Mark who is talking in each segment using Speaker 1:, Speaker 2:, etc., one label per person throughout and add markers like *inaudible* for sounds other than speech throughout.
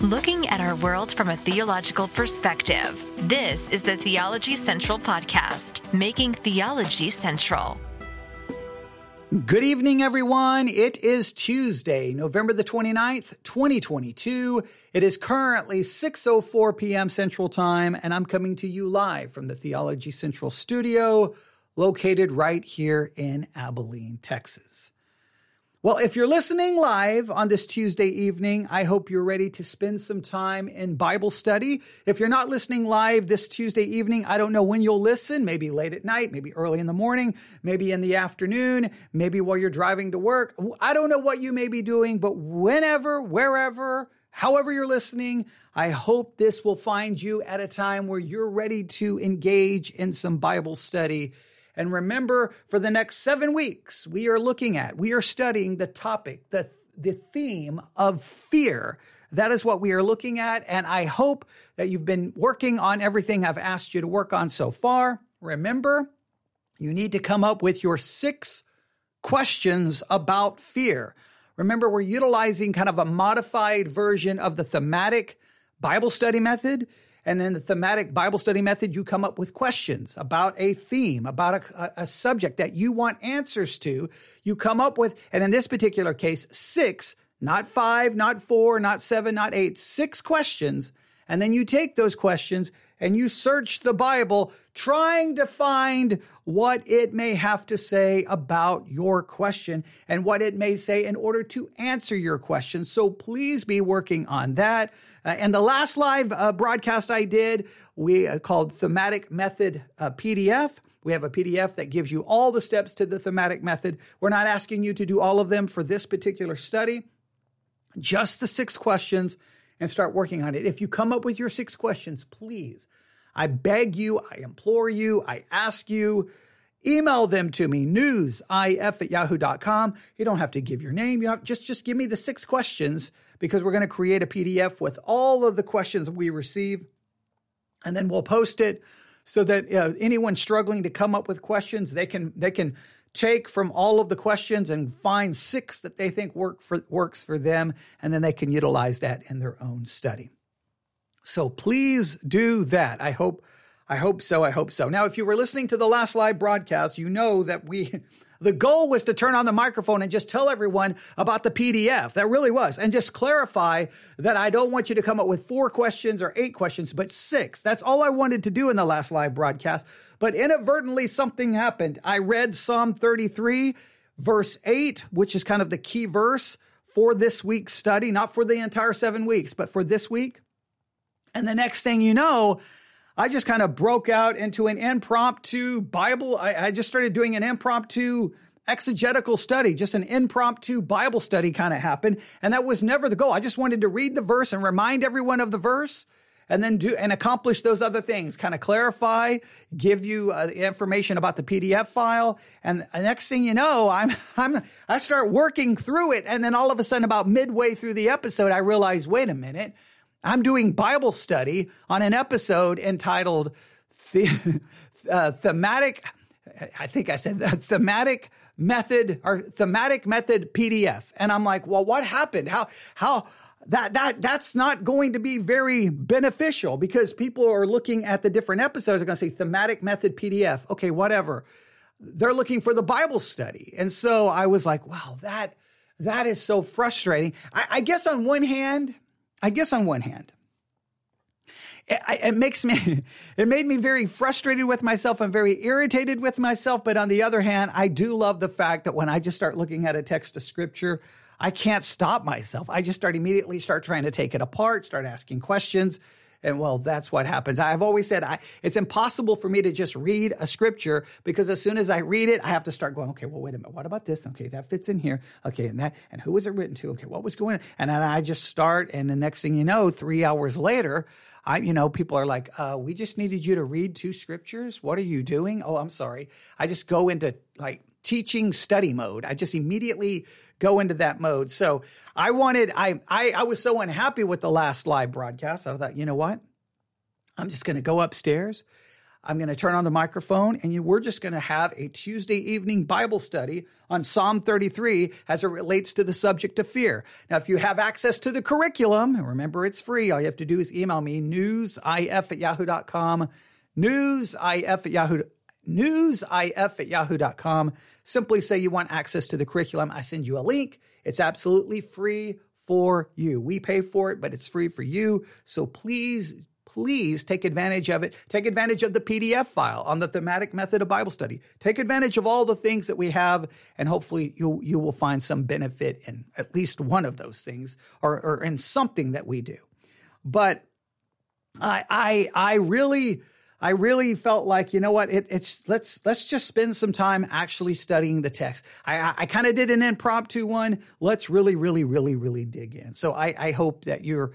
Speaker 1: looking at our world from a theological perspective. This is the Theology Central Podcast, making theology central.
Speaker 2: Good evening, everyone. It is Tuesday, November the 29th, 2022. It is currently 6.04 p.m. Central Time, and I'm coming to you live from the Theology Central studio located right here in Abilene, Texas. Well, if you're listening live on this Tuesday evening, I hope you're ready to spend some time in Bible study. If you're not listening live this Tuesday evening, I don't know when you'll listen, maybe late at night, maybe early in the morning, maybe in the afternoon, maybe while you're driving to work. I don't know what you may be doing, but whenever, wherever, however you're listening, I hope this will find you at a time where you're ready to engage in some Bible study and remember, for the next seven weeks, we are looking at, we are studying the topic, the, the theme of fear. That is what we are looking at. And I hope that you've been working on everything I've asked you to work on so far. Remember, you need to come up with your six questions about fear. Remember, we're utilizing kind of a modified version of the thematic Bible study method. And in the thematic Bible study method, you come up with questions about a theme, about a, a, subject that you want answers to. You come up with, and in this particular case, six, not five, not four, not seven, not eight, six questions. And then you take those questions and you search the Bible trying to find what it may have to say about your question and what it may say in order to answer your question. So please be working on that. Uh, and the last live uh, broadcast I did, we uh, called Thematic Method uh, PDF. We have a PDF that gives you all the steps to the thematic method. We're not asking you to do all of them for this particular study, just the six questions and start working on it. If you come up with your six questions, please, I beg you, I implore you, I ask you, email them to me, newsif at yahoo.com. You don't have to give your name. You just, just give me the six questions because we're going to create a PDF with all of the questions we receive. And then we'll post it so that anyone struggling to come up with questions, they can, they can take from all of the questions and find six that they think work for, works for them, and then they can utilize that in their own study. So please do that. I hope, I hope so. I hope so. Now, if you were listening to the last live broadcast, you know that we, the goal was to turn on the microphone and just tell everyone about the PDF. That really was. And just clarify that I don't want you to come up with four questions or eight questions, but six. That's all I wanted to do in the last live broadcast. But inadvertently, something happened. I read Psalm 33, verse 8, which is kind of the key verse for this week's study, not for the entire seven weeks, but for this week. And the next thing you know, I just kind of broke out into an impromptu Bible. I, I just started doing an impromptu exegetical study, just an impromptu Bible study kind of happened. And that was never the goal. I just wanted to read the verse and remind everyone of the verse and then do and accomplish those other things kind of clarify give you uh, information about the pdf file and the next thing you know i'm *laughs* i'm i start working through it and then all of a sudden about midway through the episode i realize wait a minute i'm doing bible study on an episode entitled the, *laughs* uh, thematic i think i said that thematic method or thematic method pdf and i'm like well what happened how how that that that's not going to be very beneficial because people are looking at the different episodes. They're going to say thematic method PDF. Okay, whatever. They're looking for the Bible study, and so I was like, wow, that that is so frustrating. I, I guess on one hand, I guess on one hand, it, it, makes me, *laughs* it made me very frustrated with myself and very irritated with myself. But on the other hand, I do love the fact that when I just start looking at a text of scripture, I can't stop myself. I just start immediately start trying to take it apart, start asking questions. And well, that's what happens. I've always said I, it's impossible for me to just read a scripture because as soon as I read it, I have to start going, okay, well, wait a minute. What about this? Okay, that fits in here. Okay, and that, and who was it written to? Okay, what was going on? And then I just start. And the next thing you know, three hours later, I, you know, people are like, uh, we just needed you to read two scriptures. What are you doing? Oh, I'm sorry. I just go into like teaching study mode. I just immediately go into that mode. So I wanted, I, I, I was so unhappy with the last live broadcast. I thought, you know what? I'm just going to go upstairs. I'm going to turn on the microphone and you, we're just going to have a Tuesday evening Bible study on Psalm 33 as it relates to the subject of fear. Now, if you have access to the curriculum, remember it's free. All you have to do is email me newsif at yahoo.com, newsif at yahoo, newsif at yahoo.com. Simply say you want access to the curriculum. I send you a link. It's absolutely free for you. We pay for it, but it's free for you. So please please take advantage of it. Take advantage of the PDF file on the thematic method of Bible study. Take advantage of all the things that we have, and hopefully you you will find some benefit in at least one of those things, or, or in something that we do. But I I I really. I really felt like, you know what, it, it's let's let's just spend some time actually studying the text. I I, I kind of did an impromptu one. Let's really, really, really, really dig in. So I, I hope that you're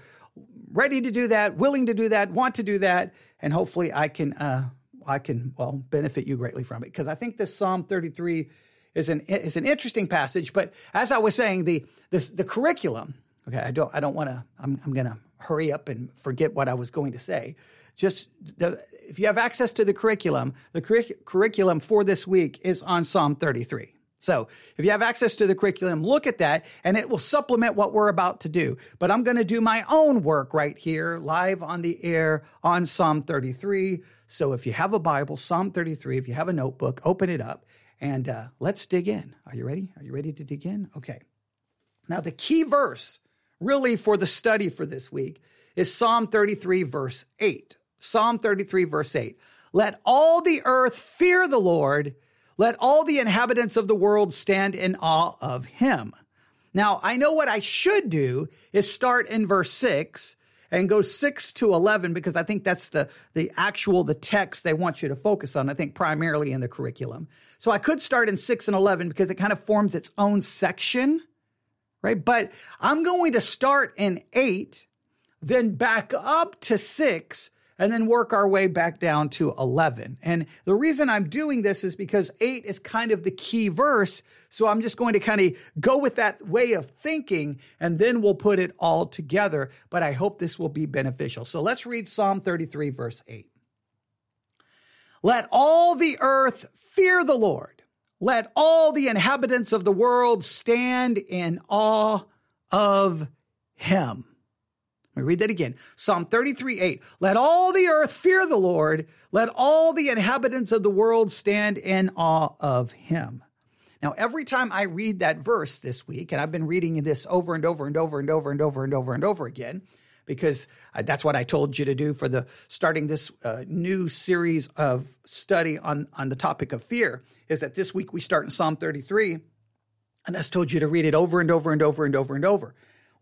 Speaker 2: ready to do that, willing to do that, want to do that, and hopefully I can uh, I can well benefit you greatly from it because I think this Psalm 33 is an is an interesting passage. But as I was saying, the the curriculum. Okay, I don't I don't want to. I'm I'm gonna hurry up and forget what I was going to say. Just the, if you have access to the curriculum, the curriculum for this week is on Psalm 33. So if you have access to the curriculum, look at that and it will supplement what we're about to do. But I'm going to do my own work right here, live on the air on Psalm 33. So if you have a Bible, Psalm 33, if you have a notebook, open it up and uh, let's dig in. Are you ready? Are you ready to dig in? Okay. Now, the key verse really for the study for this week is Psalm 33, verse 8. Psalm 33, verse 8. Let all the earth fear the Lord let all the inhabitants of the world stand in awe of him. Now, I know what I should do is start in verse 6 and go 6 to 11 because I think that's the, the actual, the text they want you to focus on, I think primarily in the curriculum. So I could start in 6 and 11 because it kind of forms its own section, right? But I'm going to start in 8, then back up to 6 and then work our way back down to 11. And the reason I'm doing this is because 8 is kind of the key verse. So I'm just going to kind of go with that way of thinking and then we'll put it all together. But I hope this will be beneficial. So let's read Psalm 33, verse 8. Let all the earth fear the Lord. Let all the inhabitants of the world stand in awe of him. Let me read that again. Psalm 33 8. Let all the earth fear the Lord. Let all the inhabitants of the world stand in awe of him. Now, every time I read that verse this week, and I've been reading this over and over and over and over and over and over and over again, because uh, that's what I told you to do for the starting this uh, new series of study on, on the topic of fear, is that this week we start in Psalm 33, and I told you to read it over and over and over and over and over.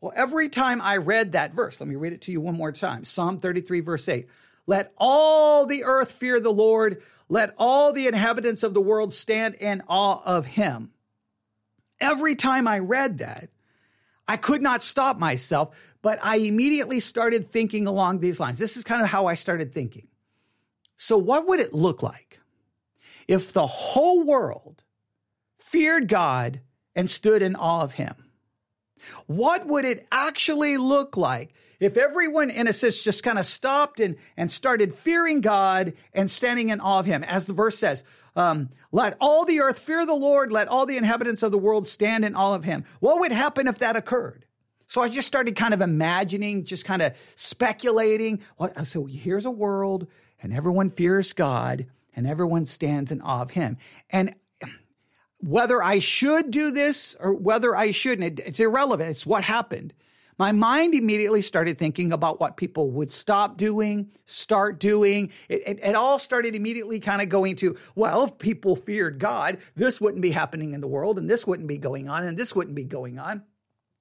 Speaker 2: Well, every time I read that verse, let me read it to you one more time Psalm 33, verse 8. Let all the earth fear the Lord. Let all the inhabitants of the world stand in awe of him. Every time I read that, I could not stop myself, but I immediately started thinking along these lines. This is kind of how I started thinking. So, what would it look like if the whole world feared God and stood in awe of him? What would it actually look like if everyone, in a sense, just kind of stopped and, and started fearing God and standing in awe of Him? As the verse says, um, let all the earth fear the Lord, let all the inhabitants of the world stand in awe of Him. What would happen if that occurred? So I just started kind of imagining, just kind of speculating. What, so here's a world, and everyone fears God, and everyone stands in awe of Him. And whether I should do this or whether I shouldn't, it, it's irrelevant. It's what happened. My mind immediately started thinking about what people would stop doing, start doing. It, it, it all started immediately kind of going to, well, if people feared God, this wouldn't be happening in the world, and this wouldn't be going on, and this wouldn't be going on.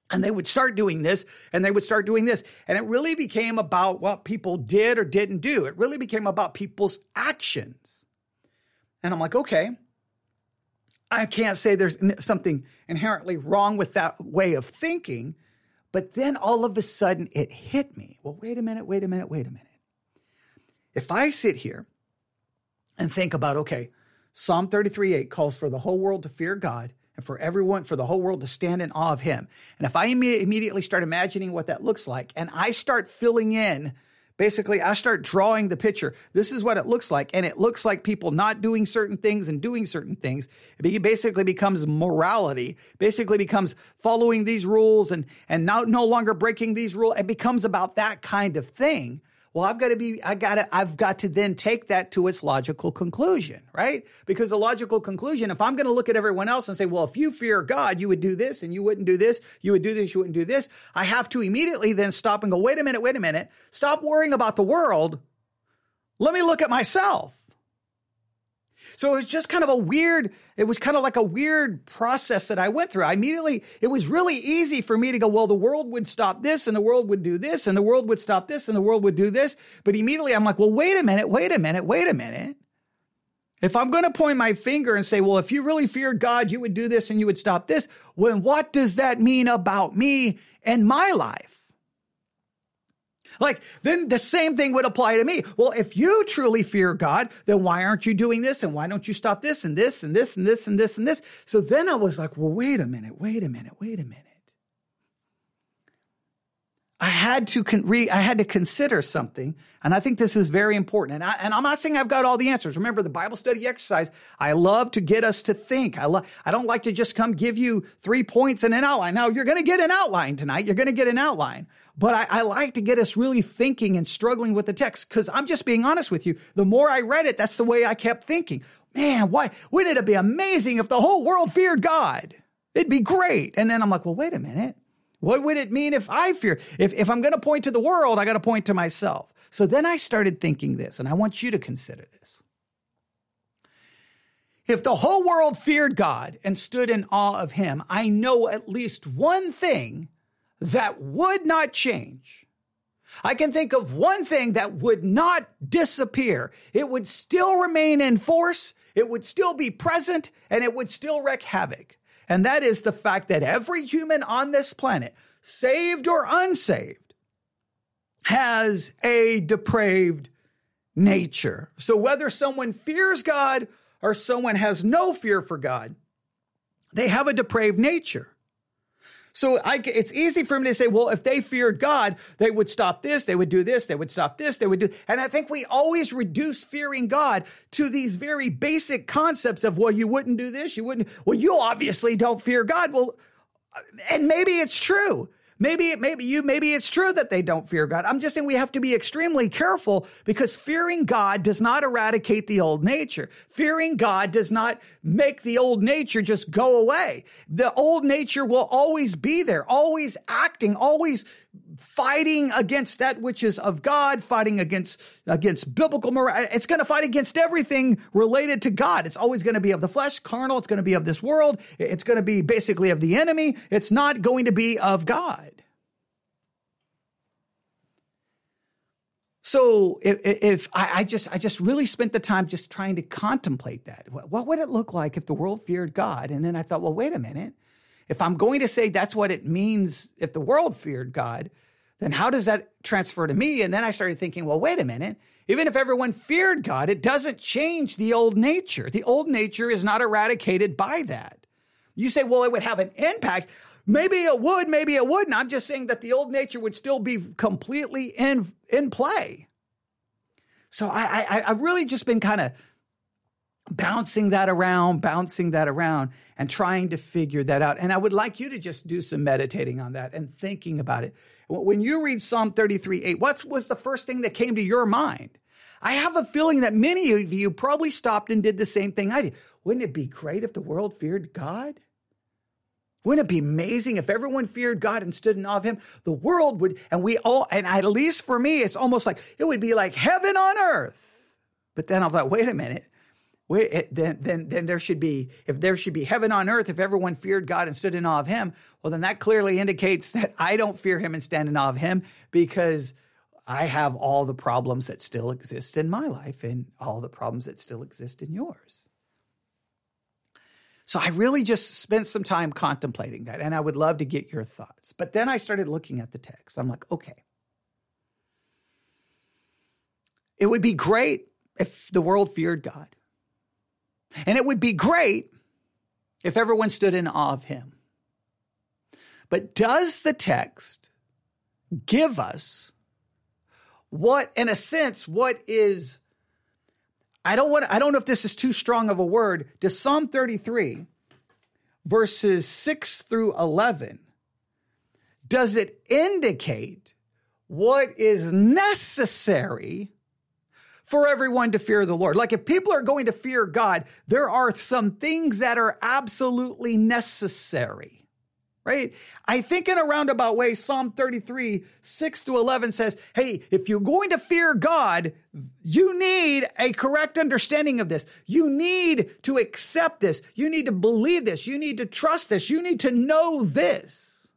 Speaker 2: And they would start doing this and they would start doing this. And it really became about what people did or didn't do. It really became about people's actions. And I'm like, okay, I can't say there's something inherently wrong with that way of thinking, but then all of a sudden it hit me. Well, wait a minute, wait a minute, wait a minute. If I sit here and think about, okay, Psalm 33 8 calls for the whole world to fear God and for everyone, for the whole world to stand in awe of him. And if I immediately start imagining what that looks like and I start filling in basically I start drawing the picture. This is what it looks like. And it looks like people not doing certain things and doing certain things. It basically becomes morality, basically becomes following these rules and, and now no longer breaking these rules. It becomes about that kind of thing. Well, I've got to be, I got to, I've got to then take that to its logical conclusion, right? Because the logical conclusion, if I'm going to look at everyone else and say, well, if you fear God, you would do this and you wouldn't do this, you would do this, you wouldn't do this. I have to immediately then stop and go, wait a minute, wait a minute. Stop worrying about the world. Let me look at myself. So it was just kind of a weird, it was kind of like a weird process that I went through. I immediately, it was really easy for me to go, well, the world would stop this and the world would do this and the world would stop this and the world would do this. But immediately I'm like, well, wait a minute, wait a minute, wait a minute. If I'm going to point my finger and say, well, if you really feared God, you would do this and you would stop this, well, what does that mean about me and my life? Like, then the same thing would apply to me. Well, if you truly fear God, then why aren't you doing this? And why don't you stop this and this and this and this and this and this? So then I was like, well, wait a minute, wait a minute, wait a minute. I had to con- re- I had to consider something, and I think this is very important. And I and I'm not saying I've got all the answers. Remember the Bible study exercise. I love to get us to think. I love. I don't like to just come give you three points and an outline. Now you're going to get an outline tonight. You're going to get an outline, but I, I like to get us really thinking and struggling with the text because I'm just being honest with you. The more I read it, that's the way I kept thinking. Man, why wouldn't it be amazing if the whole world feared God? It'd be great. And then I'm like, well, wait a minute. What would it mean if I fear? If, if I'm going to point to the world, I got to point to myself. So then I started thinking this, and I want you to consider this. If the whole world feared God and stood in awe of him, I know at least one thing that would not change. I can think of one thing that would not disappear. It would still remain in force, it would still be present, and it would still wreak havoc. And that is the fact that every human on this planet, saved or unsaved, has a depraved nature. So whether someone fears God or someone has no fear for God, they have a depraved nature. So I, it's easy for me to say, well, if they feared God, they would stop this, they would do this, they would stop this, they would do. And I think we always reduce fearing God to these very basic concepts of, well, you wouldn't do this, you wouldn't. Well, you obviously don't fear God. Well, and maybe it's true. Maybe, maybe you, maybe it's true that they don't fear God. I'm just saying we have to be extremely careful because fearing God does not eradicate the old nature. Fearing God does not make the old nature just go away. The old nature will always be there, always acting, always fighting against that which is of God, fighting against, against biblical morality. It's going to fight against everything related to God. It's always going to be of the flesh, carnal. It's going to be of this world. It's going to be basically of the enemy. It's not going to be of God. So if, if I, I, just I just really spent the time just trying to contemplate that. What, what would it look like if the world feared God? And then I thought, well, wait a minute. If I'm going to say that's what it means if the world feared God, then how does that transfer to me? And then I started thinking, well, wait a minute. Even if everyone feared God, it doesn't change the old nature. The old nature is not eradicated by that. You say, well, it would have an impact. Maybe it would, maybe it wouldn't. I'm just saying that the old nature would still be completely in in play. So I, I I've really just been kind of bouncing that around, bouncing that around, and trying to figure that out. And I would like you to just do some meditating on that and thinking about it. When you read Psalm 33 8, what was the first thing that came to your mind? I have a feeling that many of you probably stopped and did the same thing I did. Wouldn't it be great if the world feared God? Wouldn't it be amazing if everyone feared God and stood in awe of Him? The world would, and we all, and at least for me, it's almost like it would be like heaven on earth. But then I thought, wait a minute. It, eh, then, then, then there should be, if there should be heaven on earth, if everyone feared God and stood in awe of Him, well, then that clearly indicates *laughs* that I don't fear Him and stand in awe of Him because I have all the problems that still exist in my life and all the problems that still exist in yours. So I really just spent some time contemplating that, and I would love to get your thoughts. But then I started looking at the text. I'm like, okay. It would be great if the world feared God. And it would be great if everyone stood in awe of him. But does the text give us what, in a sense, what is, I don't want, I don't know if this is too strong of a word. Does Psalm 33, verses 6 through 11, does it indicate what is necessary for everyone to fear the Lord. Like if people are going to fear God, there are some things that are absolutely necessary. Right? I think in a roundabout way, Psalm 33, 6 to 11 says, Hey, if you're going to fear God, you need a correct understanding of this. You need to accept this. You need to believe this. You need to trust this. You need to know this.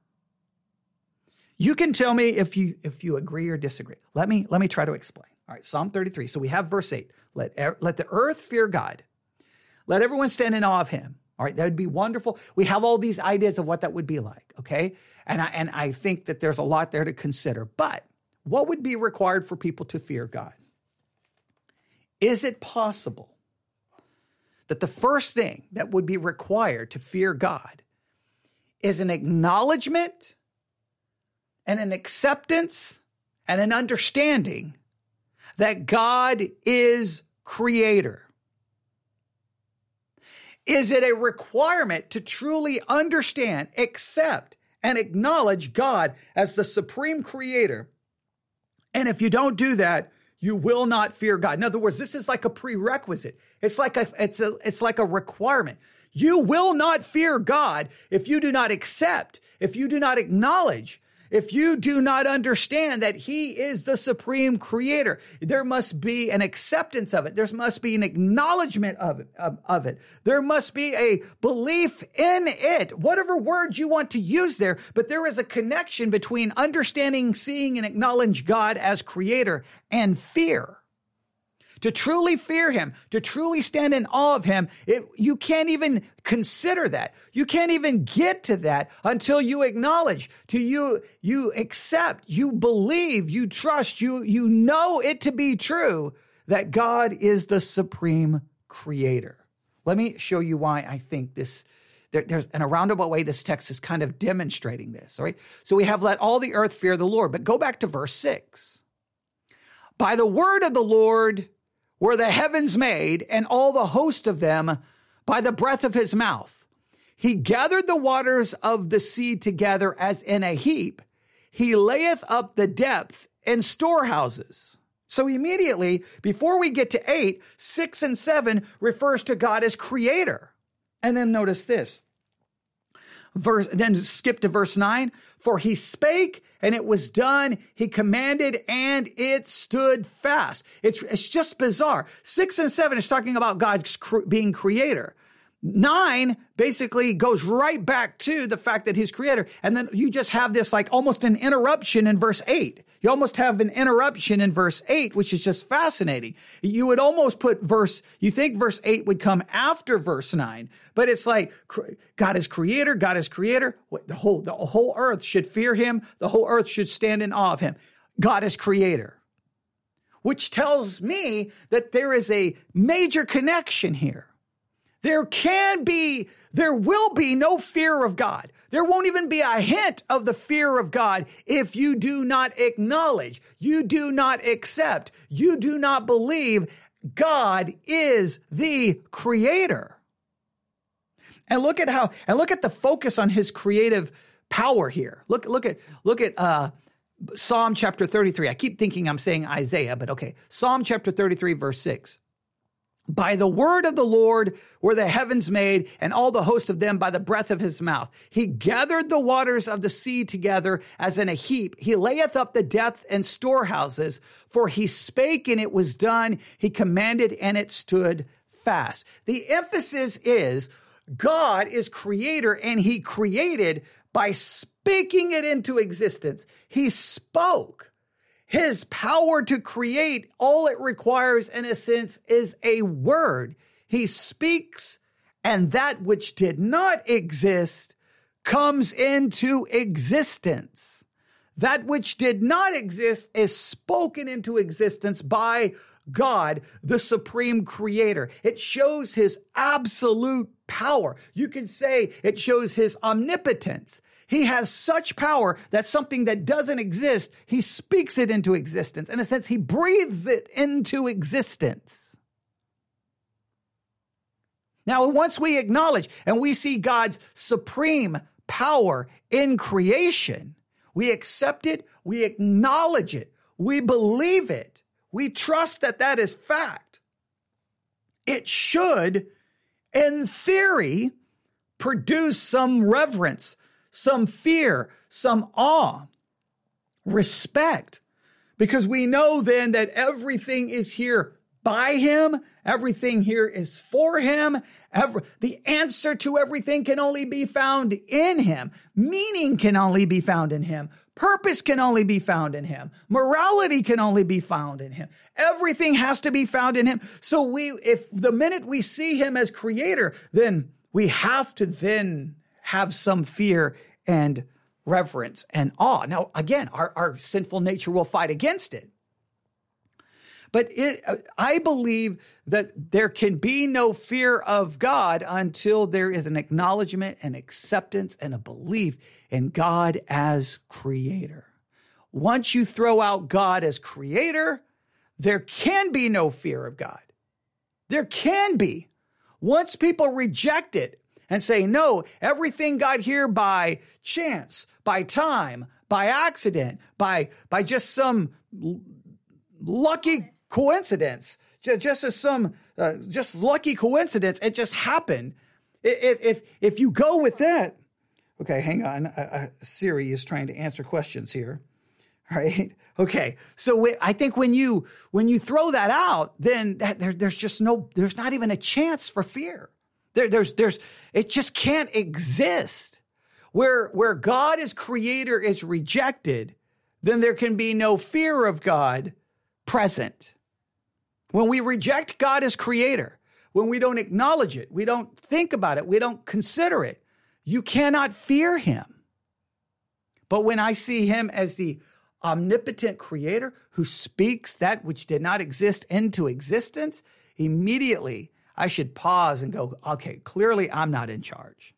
Speaker 2: You can tell me if you, if you agree or disagree. Let me, let me try to explain. All right, Psalm 33. So we have verse 8. Let, let the earth fear God. Let everyone stand in awe of him. All right, that would be wonderful. We have all these ideas of what that would be like, okay? And I, and I think that there's a lot there to consider. But what would be required for people to fear God? Is it possible that the first thing that would be required to fear God is an acknowledgement and an acceptance and an understanding that God is creator? Is it a requirement to truly understand, accept, and acknowledge God as the supreme creator? And if you don't do that, you will not fear God. In other words, this is like a prerequisite. It's like a it's a it's like a requirement. You will not fear God if you do not accept, if you do not acknowledge, if you do not understand that He is the supreme creator, there must be an acceptance of it. There must be an acknowledgement of it, of, of it. There must be a belief in it, whatever word you want to use there. But there is a connection between understanding, seeing, and acknowledge God as creator and fear to truly fear him, to truly stand in awe of him, it, you can't even consider that. You can't even get to that until you acknowledge, to you, you accept, you believe, you trust, you, you know it to be true that God is the supreme creator. Let me show you why I think this, there, there's in a roundabout way, this text is kind of demonstrating this. All right. So we have let all the earth fear the Lord, but go back to verse six. By the word of the Lord were the heavens made and all the host of them by the breath of his mouth. He gathered the waters of the sea together as in a heap. He layeth up the depth in storehouses. So immediately, before we get to eight, six and seven refers to God as creator. And then notice this. Verse, then skip to verse nine. For he spake and it was done. He commanded and it stood fast. It's, it's just bizarre. Six and seven is talking about God being creator. Nine basically goes right back to the fact that he's creator. And then you just have this like almost an interruption in verse eight. You almost have an interruption in verse 8, which is just fascinating. You would almost put verse, you think verse 8 would come after verse 9, but it's like God is creator, God is creator. The whole, the whole earth should fear him. The whole earth should stand in awe of him. God is creator, which tells me that there is a major connection here. There can be, there will be no fear of God. There won't even be a hint of the fear of God if you do not acknowledge, you do not accept, you do not believe God is the creator. And look at how, and look at the focus on his creative power here. Look, look at, look at, uh, Psalm chapter 33. I keep thinking I'm saying Isaiah, but okay. Psalm chapter 33, verse 6. By the word of the Lord were the heavens made, and all the host of them by the breath of his mouth. He gathered the waters of the sea together as in a heap. He layeth up the depth and storehouses, for he spake and it was done. He commanded and it stood fast. The emphasis is God is creator and he created by speaking it into existence. He spoke. His power to create, all it requires in a sense is a word. He speaks and that which did not exist comes into existence. That which did not exist is spoken into existence by God, the supreme creator. It shows his absolute power. You could say it shows his omnipotence, He has such power that something that doesn't exist, he speaks it into existence. In a sense, he breathes it into existence. Now, once we acknowledge and we see God's supreme power in creation, we accept it, we acknowledge it, we believe it, we trust that that is fact. It should, in theory, produce some reverence, some fear, some awe, respect, because we know then that everything is here by him, everything here is for him. Every, the answer to everything can only be found in him. Meaning can only be found in him. Purpose can only be found in him. Morality can only be found in him. Everything has to be found in him. So we, if the minute we see him as creator, then we have to then have some fear and reverence and awe. Now, again, our, our sinful nature will fight against it. But it, uh, I believe that there can be no fear of God until there is an acknowledgement and acceptance and a belief in God as creator. Once you throw out God as creator, there can be no fear of God. There can be. Once people reject it and say, no, everything got here by chance, by time, by accident, by, by just some lucky coincidence, just as some, uh, just lucky coincidence, it just happened. If, if, if you go with that, okay, hang on. Uh, Siri is trying to answer questions here. Right. *laughs* Okay. So I think when you when you throw that out, then that, there, there's just no there's not even a chance for fear. There, there's there's it just can't exist. Where where God as creator is rejected, then there can be no fear of God present. When we reject God as creator, when we don't acknowledge it, we don't think about it, we don't consider it, you cannot fear him. But when I see him as the omnipotent creator who speaks that which did not exist into existence, immediately I should pause and go, okay, clearly I'm not in charge.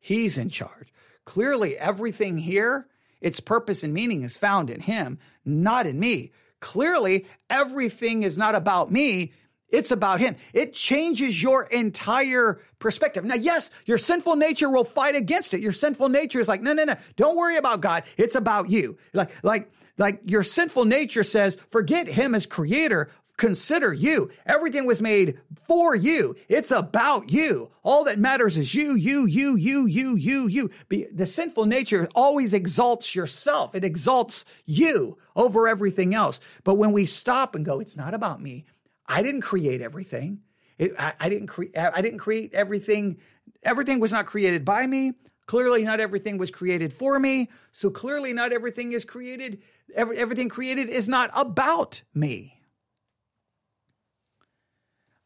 Speaker 2: He's in charge. Clearly everything here, its purpose and meaning is found in him, not in me. Clearly everything is not about me. It's about him. It changes your entire perspective. Now, yes, your sinful nature will fight against it. Your sinful nature is like, no, no, no, don't worry about God. It's about you. Like, like, like your sinful nature says, forget him as creator. Consider you. Everything was made for you. It's about you. All that matters is you, you, you, you, you, you, you. The sinful nature always exalts yourself. It exalts you over everything else. But when we stop and go, it's not about me. I didn't create everything. It, I, I, didn't create. I didn't create everything. Everything was not created by me. Clearly, not everything was created for me. So clearly, not everything is created. Every, everything created is not about me.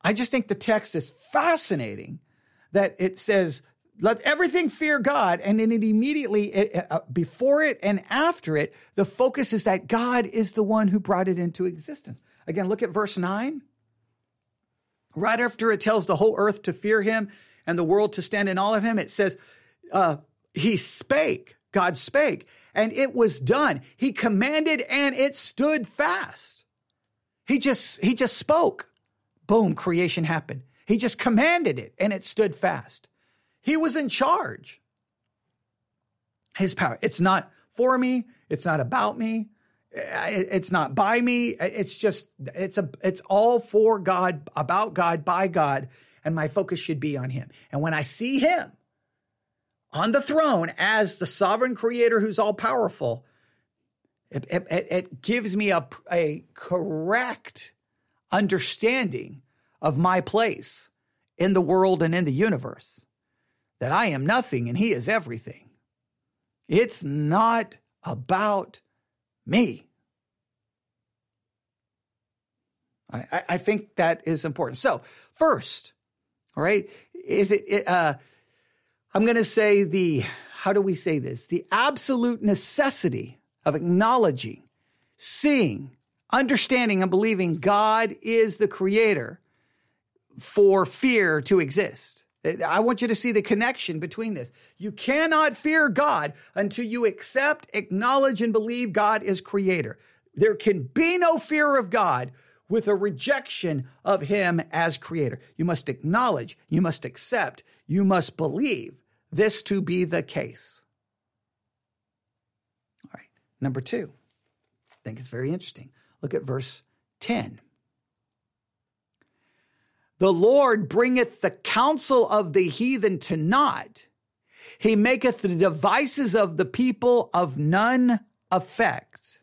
Speaker 2: I just think the text is fascinating that it says, let everything fear God. And then it immediately, it, uh, before it and after it, the focus is that God is the one who brought it into existence. Again, look at verse 9. Right after it tells the whole earth to fear him and the world to stand in awe of him, it says, uh, He spake, God spake, and it was done. He commanded and it stood fast. He just, he just spoke. Boom, creation happened. He just commanded it and it stood fast. He was in charge. His power. It's not for me. It's not about me. Eh, it's not by me. Eh, it's just, it's a, it's all for God, about God, by God. And my focus should be on him. And when I see him on the throne as the sovereign creator who's all powerful, it, it, it gives me a, a correct understanding of my place in the world and in the universe. That I am nothing and he is everything. It's not about me. I, I think that is important. So, first, all right, is it, uh, I'm going to say the, how do we say this? The absolute necessity of acknowledging, seeing, understanding, and believing God is the creator for fear to exist. I want you to see the connection between this. You cannot fear God until you accept, acknowledge, and believe God is creator. There can be no fear of God with a rejection of him as creator. You must acknowledge, you must accept, you must believe this to be the case. All right, number two, I think it's very interesting. Look at verse 10. The Lord bringeth the counsel of the heathen to naught. He maketh the devices of the people of none effect.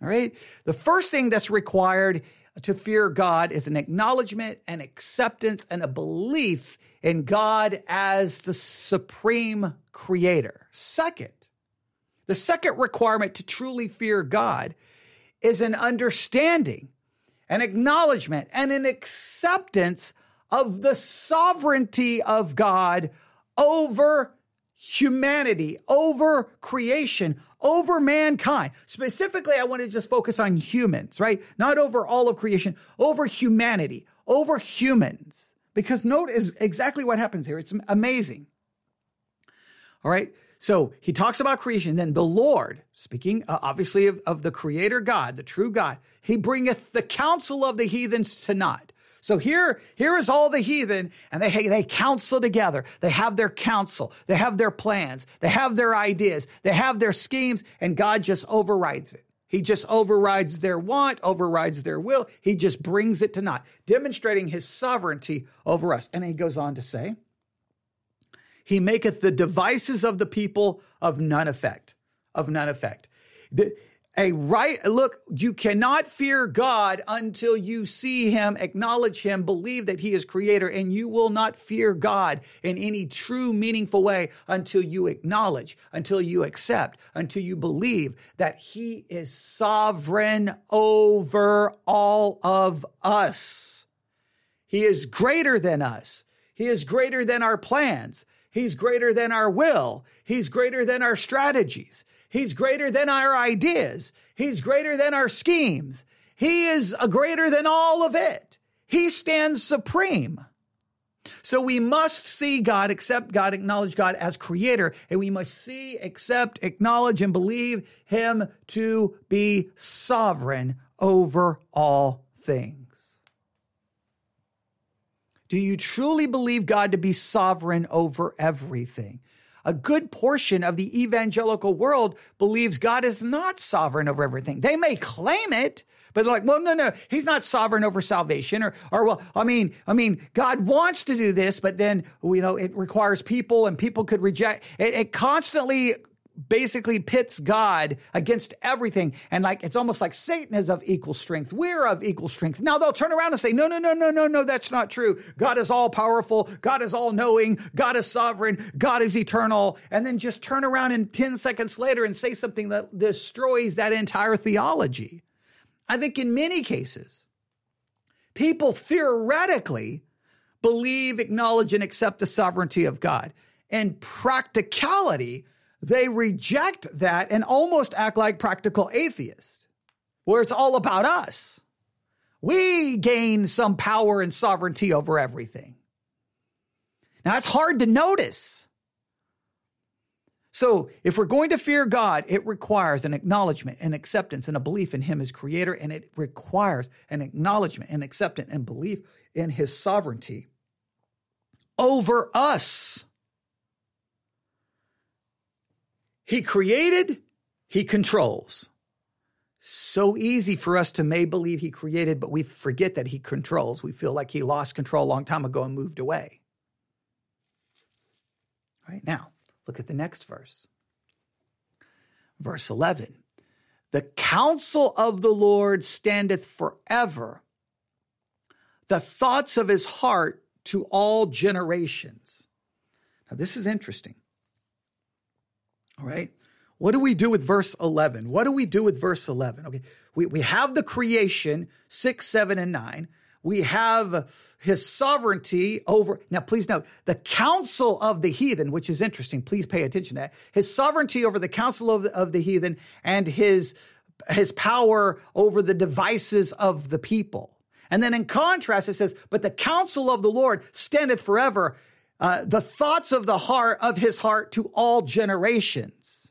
Speaker 2: All right. The first thing that's required to fear God is an acknowledgement, an acceptance, and a belief in God as the supreme creator. Second, the second requirement to truly fear God is an understanding an acknowledgement and an acceptance of the sovereignty of God over humanity, over creation, over mankind. Specifically, I want to just focus on humans, right? Not over all of creation, over humanity, over humans. Because note is exactly what happens here. It's amazing. All right. So he talks about creation. Then the Lord, speaking uh, obviously of, of the creator God, the true God, he bringeth the counsel of the heathens to naught. So here, here is all the heathen and they, they counsel together. They have their counsel. They have their plans. They have their ideas. They have their schemes and God just overrides it. He just overrides their want, overrides their will. He just brings it to naught, demonstrating his sovereignty over us. And he goes on to say, he maketh the devices of the people of none effect, of none effect. The, a right look, you cannot fear God until you see him, acknowledge him, believe that he is creator, and you will not fear God in any true, meaningful way until you acknowledge, until you accept, until you believe that he is sovereign over all of us. He is greater than us. He is greater than our plans. He's greater than our will. He's greater than our strategies. He's greater than our ideas. He's greater than our schemes. He is a greater than all of it. He stands supreme. So we must see God, accept God, acknowledge God as creator, and we must see, accept, acknowledge, and believe him to be sovereign over all things. Do you truly believe God to be sovereign over everything? A good portion of the evangelical world believes God is not sovereign over everything. They may claim it, but they're like, well, no, no, he's not sovereign over salvation. Or, or well, I mean, I mean, God wants to do this, but then, you know, it requires people and people could reject it. It constantly basically pits God against everything. And like, it's almost like Satan is of equal strength. We're of equal strength. Now they'll turn around and say, no, no, no, no, no, no, that's not true. God is all powerful. God is all knowing. God is sovereign. God is eternal. And then just turn around and 10 seconds later and say something that destroys that entire theology. I think in many cases, people theoretically believe, acknowledge, and accept the sovereignty of God. In practicality, they reject that and almost act like practical atheists, where it's all about us. We gain some power and sovereignty over everything. Now, it's hard to notice. So, if we're going to fear God, it requires an acknowledgement, an acceptance, and a belief in Him as Creator, and it requires an acknowledgement, an acceptance, and belief in His sovereignty over us. He created, he controls. So easy for us to may believe he created, but we forget that he controls. We feel like he lost control a long time ago and moved away. All right, now look at the next verse. Verse 11 The counsel of the Lord standeth forever, the thoughts of his heart to all generations. Now, this is interesting. All right. What do we do with verse 11? What do we do with verse 11? Okay. We, we have the creation, six, seven, and nine. We have his sovereignty over. Now, please note the counsel of the heathen, which is interesting. Please pay attention to that. His sovereignty over the counsel of of the heathen and his, his power over the devices of the people. And then in contrast, it says, But the counsel of the Lord standeth forever, uh, the thoughts of the heart of his heart to all generations.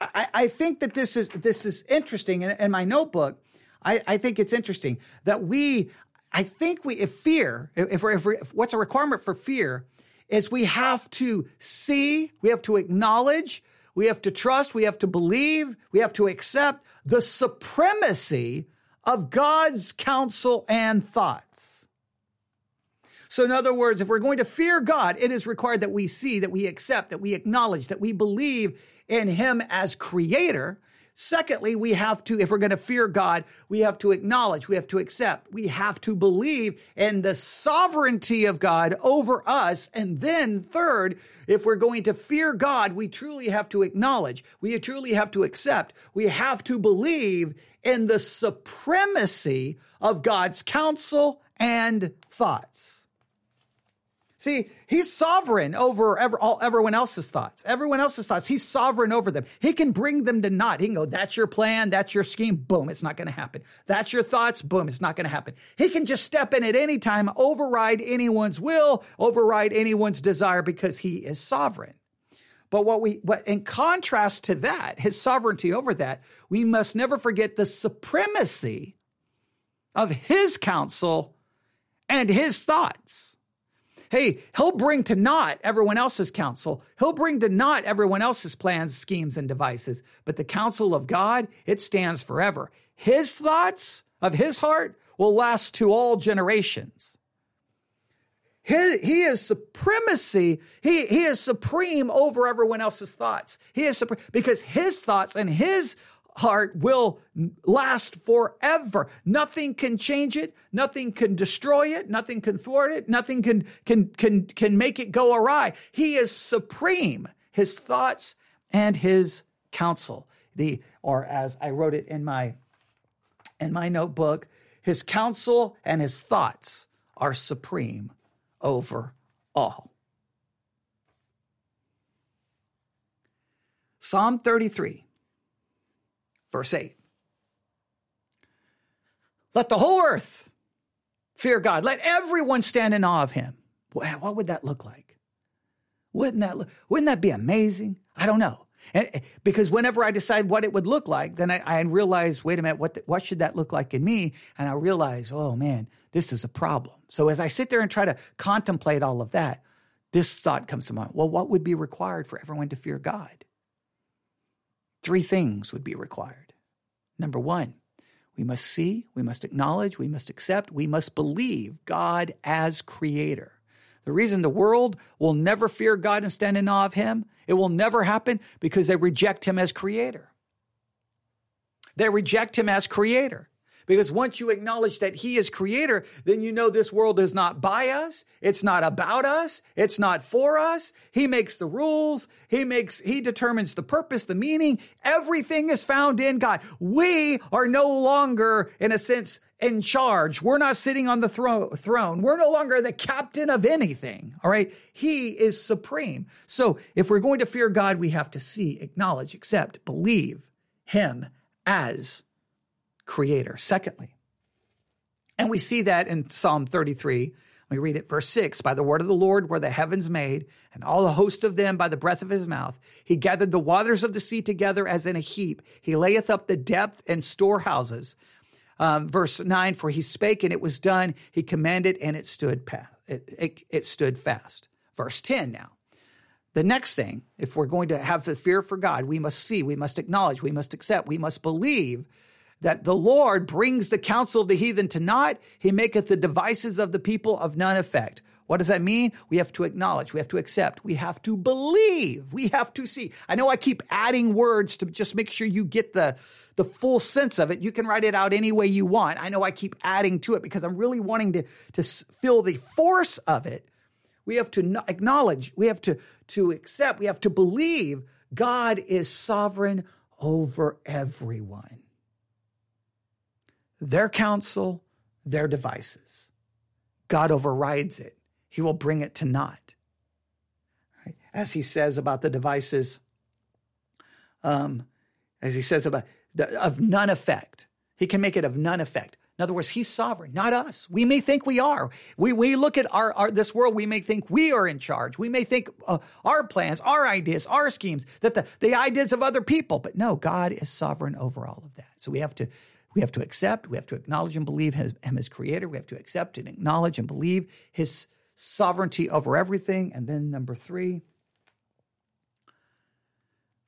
Speaker 2: I, I think that this is this is interesting. In, in my notebook, I, I think it's interesting that we, I think we, if fear, if, if, if what's a requirement for fear is we have to see, we have to acknowledge, we have to trust, we have to believe, we have to accept the supremacy of God's counsel and thoughts. So, in other words, if we're going to fear God, it is required that we see, that we accept, that we acknowledge, that we believe in Him as creator. Secondly, we have to, if we're going to fear God, we have to acknowledge, we have to accept, we have to believe in the sovereignty of God over us. And then third, if we're going to fear God, we truly have to acknowledge, we truly have to accept, we have to believe in the supremacy of God's counsel and thoughts. See, he's sovereign over ever, all, everyone else's thoughts. Everyone else's thoughts. He's sovereign over them. He can bring them to naught. He can go, that's your plan. That's your scheme. Boom. It's not going to happen. That's your thoughts. Boom. It's not going to happen. He can just step in at any time, override anyone's will, override anyone's desire because he is sovereign. But what we, what in contrast to that, his sovereignty over that, we must never forget the supremacy of his counsel and his thoughts. Hey, he'll bring to naught everyone else's counsel. He'll bring to naught everyone else's plans, schemes, and devices. But the counsel of God, it stands forever. His thoughts of his heart will last to all generations. He, he is supremacy. He, he is supreme over everyone else's thoughts. He is supreme because his thoughts and his heart will last forever. Nothing can change it. Nothing can destroy it. Nothing can thwart it. Nothing can, can, can, can make it go awry. He is supreme. His thoughts and his counsel. The, or as I wrote it in my, in my notebook, his counsel and his thoughts are supreme over all. Psalm 33 Verse 8. Let the whole earth fear God. Let everyone stand in awe of him. What would that look like? Wouldn't that, look, wouldn't that be amazing? I don't know. And, eh, because whenever I decide what it would look like, then I, I realize, wait a minute, what, the, what should that look like in me? And I realize, oh man, this is a problem. So as I sit there and try to contemplate all of that, this thought comes to mind. Well, what would be required for everyone to fear God? Three things would be required. Number one, we must see, we must acknowledge, we must accept, we must believe God as creator. The reason the world will never fear God and stand in awe of him, it will never happen because they reject him as creator. They reject him as creator. Because once you acknowledge that He is creator, then you know this world is not by us. It's not about us. It's not for us. He makes the rules. He makes, He determines the purpose, the meaning. Everything is found in God. We are no longer, in a sense, in charge. We're not sitting on the thro- throne. We're no longer the captain of anything. All right. He is supreme. So if we're going to fear God, we have to see, acknowledge, accept, believe Him as creator. Secondly, and we see that in Psalm 33. We read it, verse 6 By the word of the Lord were the heavens made, and all the host of them by the breath of his mouth. He gathered the waters of the sea together as in a heap. He layeth up the depth and storehouses. Um, verse 9 For he spake, and it was done. He commanded, and it stood, it, it, it stood fast. Verse 10 now. The next thing, if we're going to have the fear for God, we must see, we must acknowledge, we must accept, we must believe that the Lord brings the counsel of the heathen to naught. He maketh the devices of the people of none effect. What does that mean? We have to acknowledge, we have to accept, we have to believe, we have to see. I know I keep adding words to just make sure you get the, the full sense of it. You can write it out any way you want. I know I keep adding to it because I'm really wanting to, to feel the force of it. We have to acknowledge, we have to, to accept, we have to believe God is sovereign over everyone their counsel, their devices. God overrides it. He will bring it to naught. As he says about the devices, um, as he says about the, of none effect. He can make it of none effect. In other words, he's sovereign, not us. We may think we are. We, we look at our, our this world, we may think we are in charge. We may think uh, our plans, our ideas, our schemes, that the, the ideas of other people. But no, God is sovereign over all of that. So we have to we have to accept, we have to acknowledge and believe his, him as creator. We have to accept and acknowledge and believe his sovereignty over everything. And then number three,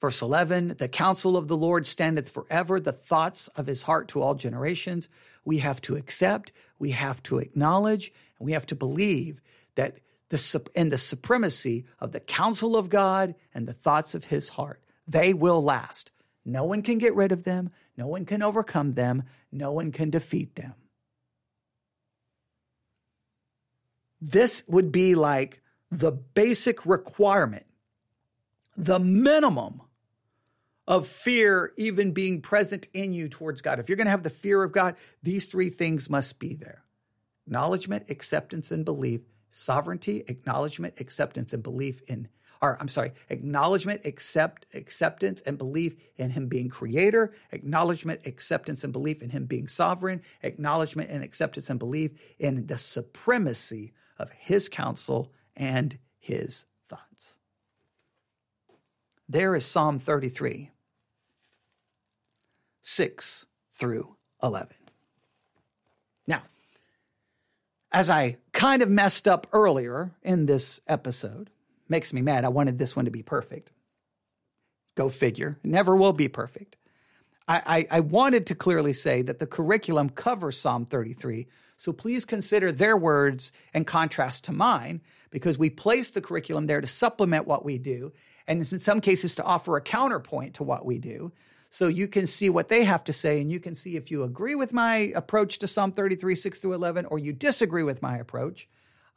Speaker 2: Verse 11, the counsel of the Lord standeth forever, the thoughts of his heart to all generations. We have to accept, we have to acknowledge, and we have to believe that the, in the supremacy of the counsel of God and the thoughts of his heart. They will last. No one can get rid of them. No one can overcome them. No one can defeat them. This would be like the basic requirement, the minimum of fear even being present in you towards God. If you're going to have the fear of God, these three things must be there acknowledgement, acceptance, and belief, sovereignty, acknowledgement, acceptance, and belief in, or I'm sorry, acknowledgement, accept, acceptance, and belief in Him being creator, acknowledgement, acceptance, and belief in Him being sovereign, acknowledgement and acceptance and belief in the supremacy of His counsel and His thoughts. There is Psalm 33. 6 through 11. Now, as I kind of messed up earlier in this episode, makes me mad. I wanted this one to be perfect. Go figure. never will be perfect. I, I, I, wanted to clearly say that the curriculum covers Psalm 33. So please consider their words in contrast to mine, because we place the curriculum there to supplement what we do, and in some cases to offer a counterpoint to what we do. So you can see what they have to say, and you can see if you agree with my approach to Psalm 33, 6 through 11, or you disagree with my approach.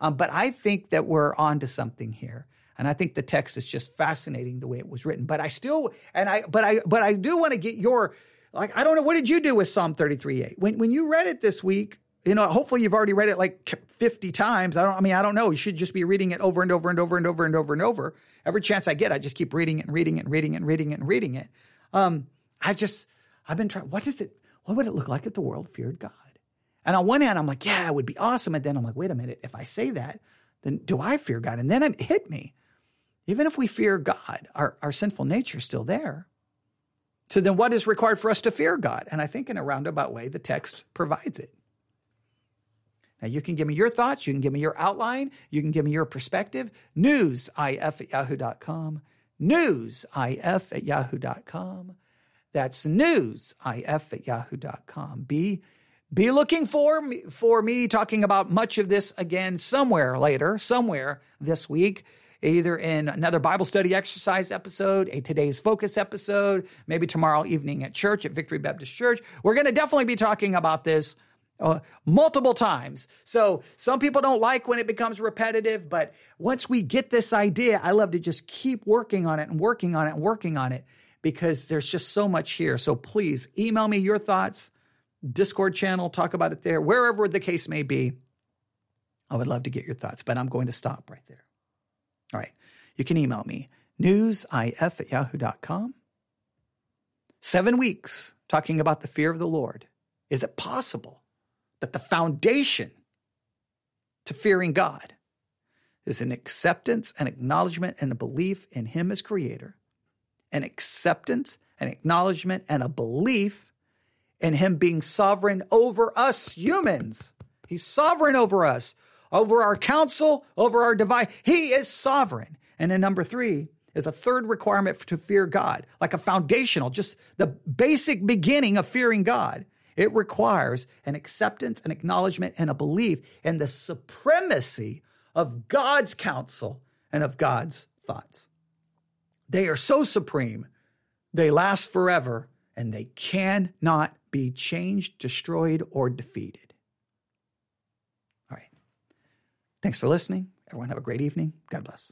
Speaker 2: Um, but I think that we're on to something here. And I think the text is just fascinating the way it was written. But I still, and I, but I, but I do want to get your, like, I don't know, what did you do with Psalm 33, 8? When, when you read it this week, you know, hopefully you've already read it like 50 times. I don't, I mean, I don't know. You should just be reading it over and over and over and over and over and over. Every chance I get, I just keep reading it and reading it and reading it and reading it and reading it. Um, I just, I've been trying, what is it? What would it look like if the world feared God? And on one hand, I'm like, yeah, it would be awesome. And then I'm like, wait a minute, if I say that, then do I fear God? And then it hit me. Even if we fear God, our, our sinful nature is still there. So then what is required for us to fear God? And I think in a roundabout way, the text provides it. Now you can give me your thoughts, you can give me your outline, you can give me your perspective. Newsif at yahoo.com. Newsif at yahoo.com. That's newsif at yahoo.com. Be, be looking for me, for me talking about much of this again somewhere later, somewhere this week, either in another Bible study exercise episode, a today's focus episode, maybe tomorrow evening at church at Victory Baptist Church. We're going to definitely be talking about this uh, multiple times. So some people don't like when it becomes repetitive, but once we get this idea, I love to just keep working on it and working on it and working on it because there's just so much here. So please email me your thoughts, Discord channel, talk about it there, wherever the case may be. I would love to get your thoughts, but I'm going to stop right there. All right. You can email me, newsif at yahoo.com. Seven weeks talking about the fear of the Lord. Is it possible that the foundation to fearing God is an acceptance, an acknowledgement, and a belief in Him as Creator an acceptance, an acknowledgement, and a belief in Him being sovereign over us humans. He's sovereign over us, over our counsel, over our divine. He is sovereign. And then number three is a third requirement to fear God, like a foundational, just the basic beginning of fearing God. It requires an acceptance, an acknowledgement, and a belief in the supremacy of God's counsel and of God's thoughts. They are so supreme, they last forever, and they cannot be changed, destroyed, or defeated. All right. Thanks for listening. Everyone have a great evening. God bless.